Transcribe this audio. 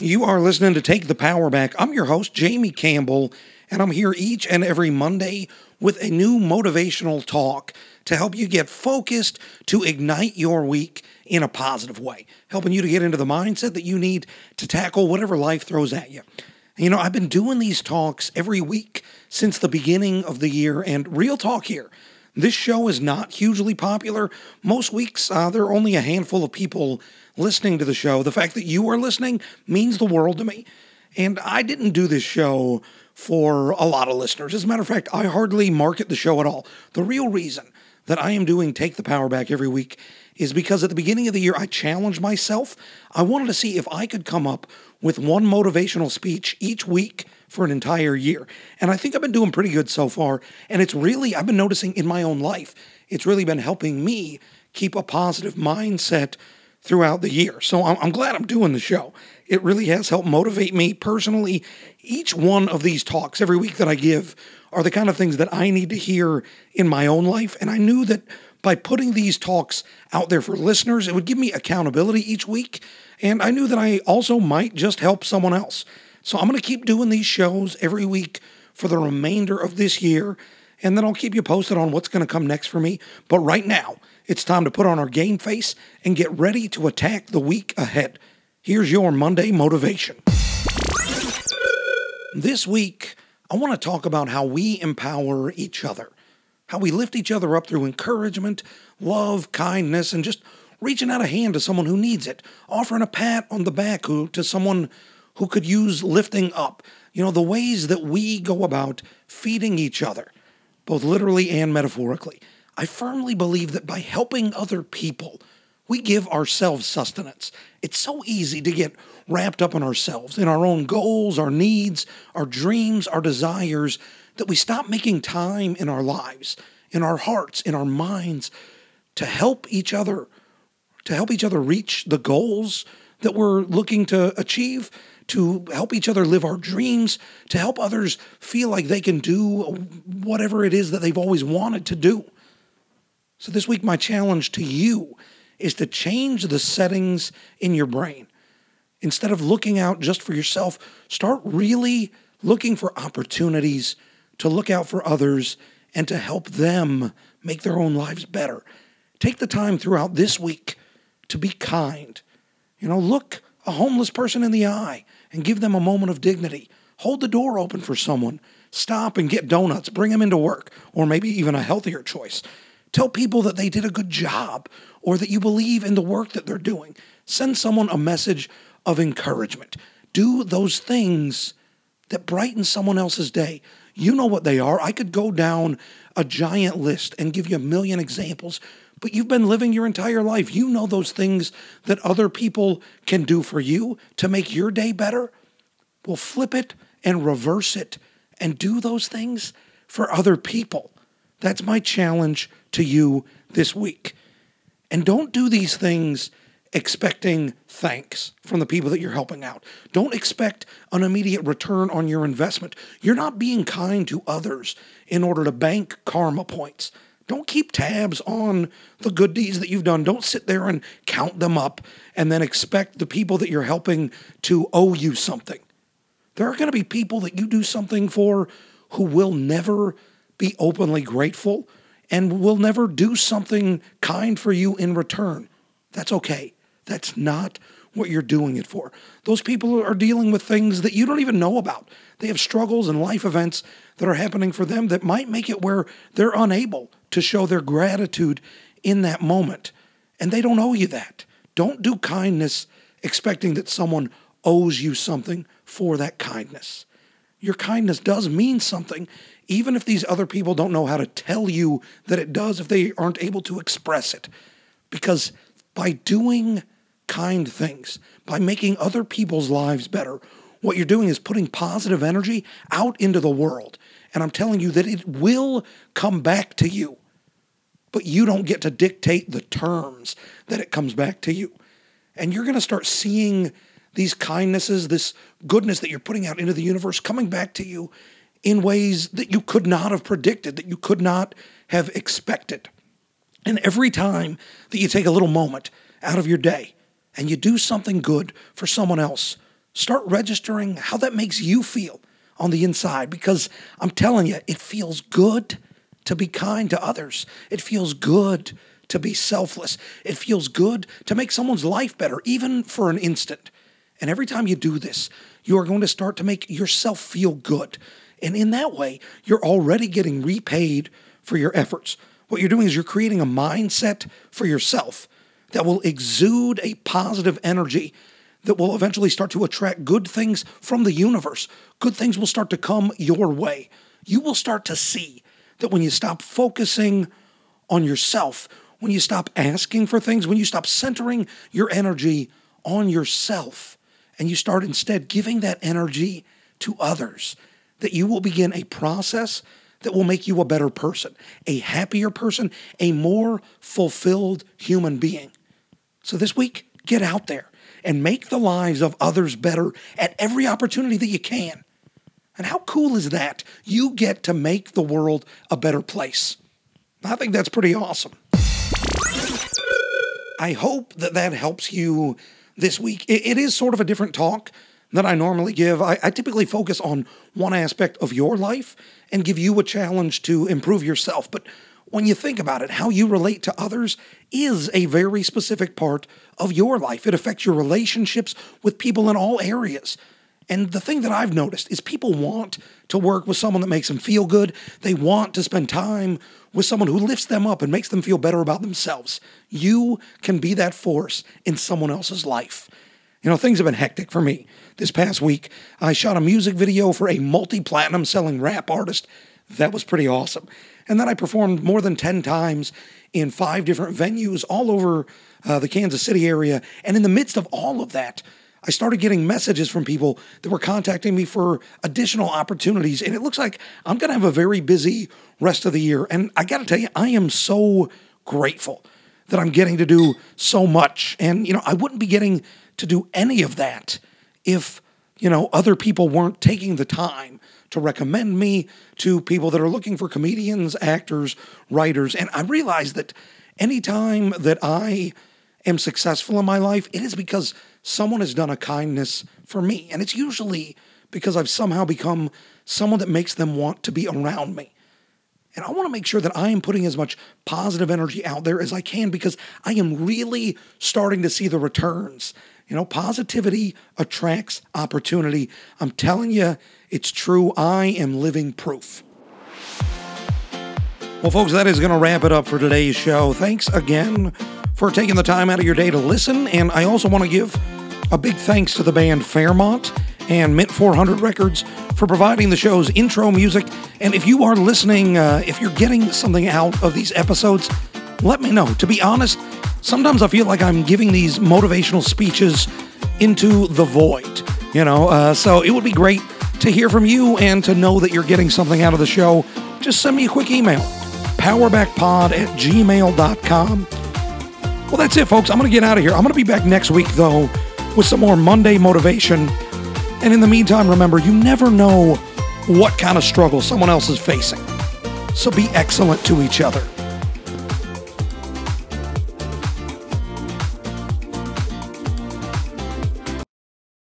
You are listening to Take the Power Back. I'm your host, Jamie Campbell, and I'm here each and every Monday with a new motivational talk to help you get focused to ignite your week in a positive way, helping you to get into the mindset that you need to tackle whatever life throws at you. You know, I've been doing these talks every week since the beginning of the year, and real talk here. This show is not hugely popular. Most weeks, uh, there are only a handful of people listening to the show. The fact that you are listening means the world to me. And I didn't do this show for a lot of listeners. As a matter of fact, I hardly market the show at all. The real reason that I am doing Take the Power Back every week is because at the beginning of the year, I challenged myself. I wanted to see if I could come up with one motivational speech each week for an entire year. And I think I've been doing pretty good so far. And it's really, I've been noticing in my own life, it's really been helping me keep a positive mindset throughout the year. So I'm, I'm, glad I'm doing the show. It really has helped motivate me personally. Each one of these talks every week that I give are the kind of things that I need to hear in my own life. And I knew that by putting these talks out there for listeners, it would give me accountability each week. And I knew that I also might just help someone else. So I'm going to keep doing these shows every week for the remainder of this year. And then I'll keep you posted on what's going to come next for me. But right now, it's time to put on our game face and get ready to attack the week ahead. Here's your Monday motivation. This week, I want to talk about how we empower each other, how we lift each other up through encouragement, love, kindness, and just reaching out a hand to someone who needs it, offering a pat on the back who, to someone who could use lifting up. You know, the ways that we go about feeding each other, both literally and metaphorically. I firmly believe that by helping other people, we give ourselves sustenance. It's so easy to get wrapped up in ourselves, in our own goals, our needs, our dreams, our desires, that we stop making time in our lives, in our hearts, in our minds to help each other, to help each other reach the goals that we're looking to achieve, to help each other live our dreams, to help others feel like they can do whatever it is that they've always wanted to do. So, this week, my challenge to you is to change the settings in your brain. Instead of looking out just for yourself, start really looking for opportunities to look out for others and to help them make their own lives better. Take the time throughout this week to be kind. You know, look a homeless person in the eye and give them a moment of dignity. Hold the door open for someone. Stop and get donuts. Bring them into work, or maybe even a healthier choice. Tell people that they did a good job or that you believe in the work that they're doing. Send someone a message of encouragement. Do those things that brighten someone else's day. You know what they are. I could go down a giant list and give you a million examples, but you've been living your entire life. You know those things that other people can do for you to make your day better. Well, flip it and reverse it and do those things for other people. That's my challenge to you this week. And don't do these things expecting thanks from the people that you're helping out. Don't expect an immediate return on your investment. You're not being kind to others in order to bank karma points. Don't keep tabs on the good deeds that you've done. Don't sit there and count them up and then expect the people that you're helping to owe you something. There are going to be people that you do something for who will never be openly grateful and will never do something kind for you in return. That's okay. That's not what you're doing it for. Those people are dealing with things that you don't even know about. They have struggles and life events that are happening for them that might make it where they're unable to show their gratitude in that moment. And they don't owe you that. Don't do kindness expecting that someone owes you something for that kindness. Your kindness does mean something, even if these other people don't know how to tell you that it does, if they aren't able to express it. Because by doing kind things, by making other people's lives better, what you're doing is putting positive energy out into the world. And I'm telling you that it will come back to you. But you don't get to dictate the terms that it comes back to you. And you're going to start seeing these kindnesses, this goodness that you're putting out into the universe coming back to you in ways that you could not have predicted, that you could not have expected. And every time that you take a little moment out of your day and you do something good for someone else, start registering how that makes you feel on the inside because I'm telling you, it feels good to be kind to others. It feels good to be selfless. It feels good to make someone's life better, even for an instant. And every time you do this, you are going to start to make yourself feel good. And in that way, you're already getting repaid for your efforts. What you're doing is you're creating a mindset for yourself that will exude a positive energy that will eventually start to attract good things from the universe. Good things will start to come your way. You will start to see that when you stop focusing on yourself, when you stop asking for things, when you stop centering your energy on yourself, and you start instead giving that energy to others, that you will begin a process that will make you a better person, a happier person, a more fulfilled human being. So this week, get out there and make the lives of others better at every opportunity that you can. And how cool is that? You get to make the world a better place. I think that's pretty awesome. I hope that that helps you this week. it is sort of a different talk that I normally give. I, I, typically focus on one aspect of your life and give you a challenge to improve yourself. But when you think about it, how you relate to others is a very specific part of your life. It affects your relationships with people in all areas. And the thing that I've noticed is people want to work with someone that makes them feel good. They want to spend time with someone who lifts them up and makes them feel better about themselves. You can be that force in someone else's life. You know, things have been hectic for me. This past week, I shot a music video for a multi platinum selling rap artist. That was pretty awesome. And then I performed more than 10 times in five different venues all over uh, the Kansas City area. And in the midst of all of that, I started getting messages from people that were contacting me for additional opportunities. And it looks like I'm going to have a very busy rest of the year. And I got to tell you, I am so grateful that I'm getting to do so much. And, you know, I wouldn't be getting to do any of that if, you know, other people weren't taking the time to recommend me to people that are looking for comedians, actors, writers. And I realize that anytime that I am successful in my life, it is because someone has done a kindness for me. And it's usually because I've somehow become someone that makes them want to be around me. And I want to make sure that I am putting as much positive energy out there as I can because I am really starting to see the returns. You know, positivity attracts opportunity. I'm telling you, it's true. I am living proof. Well, folks, that is going to wrap it up for today's show. Thanks again for taking the time out of your day to listen. And I also want to give a big thanks to the band Fairmont and Mint 400 Records for providing the show's intro music. And if you are listening, uh, if you're getting something out of these episodes, let me know. To be honest, sometimes I feel like I'm giving these motivational speeches into the void, you know? Uh, so it would be great to hear from you and to know that you're getting something out of the show. Just send me a quick email powerbackpod at gmail.com. Well, that's it, folks. I'm going to get out of here. I'm going to be back next week, though, with some more Monday motivation. And in the meantime, remember, you never know what kind of struggle someone else is facing. So be excellent to each other.